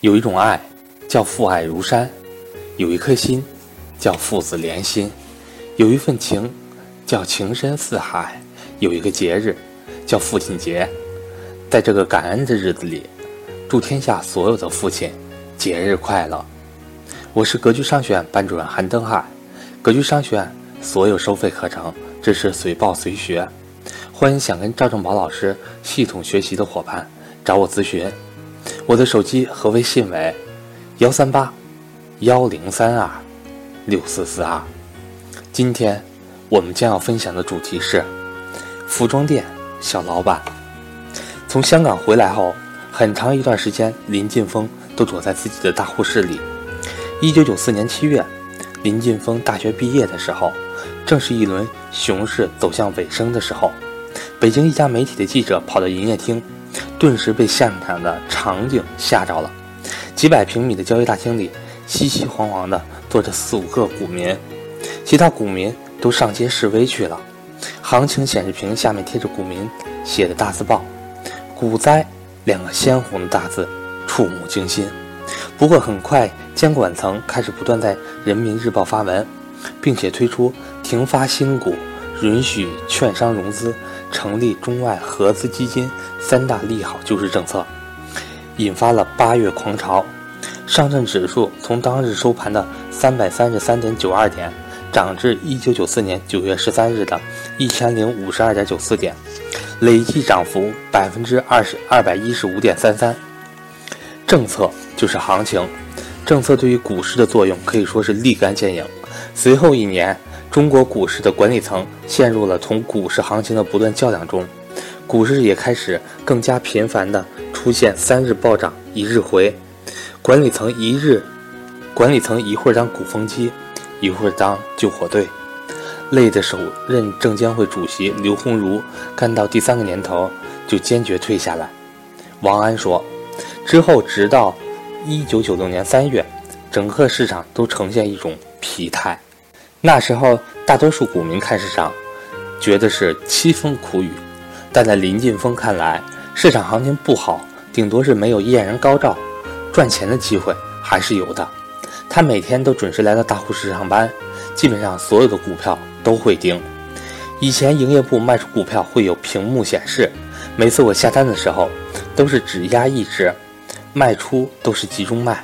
有一种爱，叫父爱如山；有一颗心，叫父子连心；有一份情，叫情深似海；有一个节日，叫父亲节。在这个感恩的日子里，祝天下所有的父亲节日快乐！我是格局商学院班主任韩登海。格局商学院所有收费课程支持随报随学，欢迎想跟赵正宝老师系统学习的伙伴找我咨询。我的手机和微信为幺三八幺零三二六四四二。今天我们将要分享的主题是服装店小老板。从香港回来后，很长一段时间，林晋峰都躲在自己的大护室里。一九九四年七月，林晋峰大学毕业的时候，正是一轮熊市走向尾声的时候。北京一家媒体的记者跑到营业厅。顿时被现场的场景吓着了。几百平米的交易大厅里，熙熙攘攘的坐着四五个股民，其他股民都上街示威去了。行情显示屏下面贴着股民写的大字报，“股灾”两个鲜红的大字，触目惊心。不过很快，监管层开始不断在《人民日报》发文，并且推出停发新股、允许券商融资。成立中外合资基金三大利好救市政策，引发了八月狂潮。上证指数从当日收盘的三百三十三点九二点，涨至一九九四年九月十三日的一千零五十二点九四点，累计涨幅百分之二十二百一十五点三三。政策就是行情，政策对于股市的作用可以说是立竿见影。随后一年。中国股市的管理层陷入了同股市行情的不断较量中，股市也开始更加频繁地出现三日暴涨一日回，管理层一日，管理层一会儿当鼓风机，一会儿当救火队，累的首任证监会主席刘鸿儒干到第三个年头就坚决退下来。王安说，之后直到一九九六年三月，整个市场都呈现一种疲态。那时候，大多数股民看市场，觉得是凄风苦雨；但在林晋峰看来，市场行情不好，顶多是没有艳阳高照，赚钱的机会还是有的。他每天都准时来到大户室上班，基本上所有的股票都会盯。以前营业部卖出股票会有屏幕显示，每次我下单的时候，都是只压一只，卖出都是集中卖，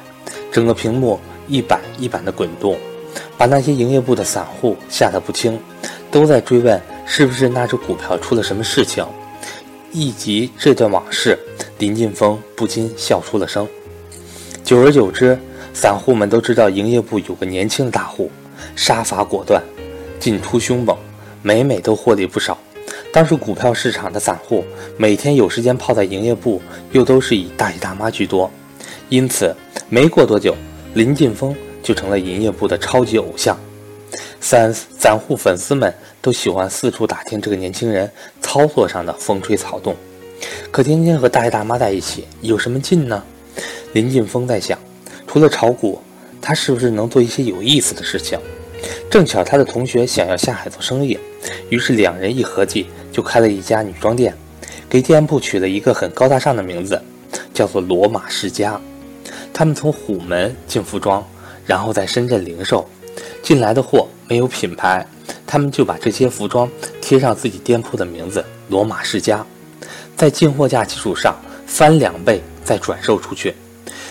整个屏幕一板一板的滚动。把那些营业部的散户吓得不轻，都在追问是不是那只股票出了什么事情。一及这段往事，林晋峰不禁笑出了声。久而久之，散户们都知道营业部有个年轻的大户，杀伐果断，进出凶猛，每每都获利不少。当时股票市场的散户每天有时间泡在营业部，又都是以大爷大妈居多，因此没过多久，林晋峰。就成了营业部的超级偶像，三散户粉丝们都喜欢四处打听这个年轻人操作上的风吹草动。可天天和大爷大妈在一起有什么劲呢？林晋峰在想，除了炒股，他是不是能做一些有意思的事情？正巧他的同学想要下海做生意，于是两人一合计，就开了一家女装店，给店铺取了一个很高大上的名字，叫做罗马世家。他们从虎门进服装。然后在深圳零售进来的货没有品牌，他们就把这些服装贴上自己店铺的名字“罗马世家”，在进货价基础上翻两倍再转售出去。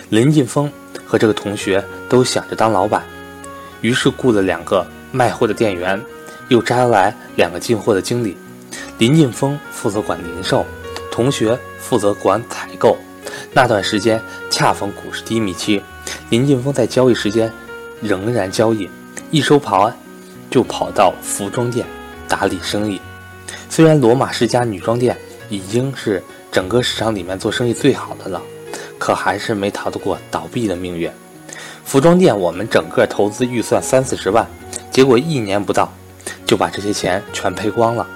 林晋峰和这个同学都想着当老板，于是雇了两个卖货的店员，又招来两个进货的经理。林晋峰负责管零售，同学负责管采购。那段时间恰逢股市低迷期。林晋峰在交易时间仍然交易，一收盘就跑到服装店打理生意。虽然罗马世家女装店已经是整个市场里面做生意最好的了，可还是没逃得过倒闭的命运。服装店我们整个投资预算三四十万，结果一年不到就把这些钱全赔光了，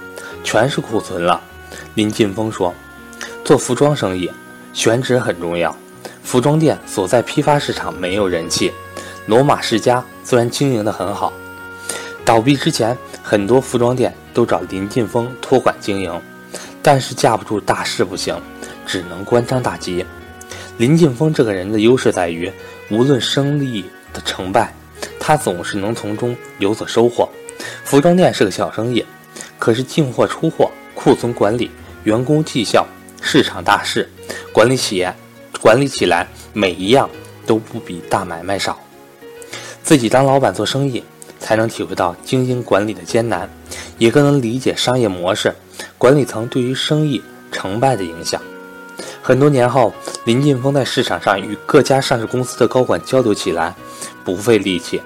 全是库存了。林晋峰说：“做服装生意，选址很重要。”服装店所在批发市场没有人气，罗马世家虽然经营得很好，倒闭之前很多服装店都找林晋峰托管经营，但是架不住大势不行，只能关张大吉。林晋峰这个人的优势在于，无论生意的成败，他总是能从中有所收获。服装店是个小生意，可是进货、出货、库存管理、员工绩效、市场大势，管理企业管理起来每一样都不比大买卖少。自己当老板做生意，才能体会到经营管理的艰难，也更能理解商业模式、管理层对于生意成败的影响。很多年后，林晋峰在市场上与各家上市公司的高管交流起来，不费力气，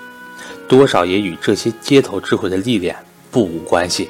多少也与这些街头智慧的历练不无关系。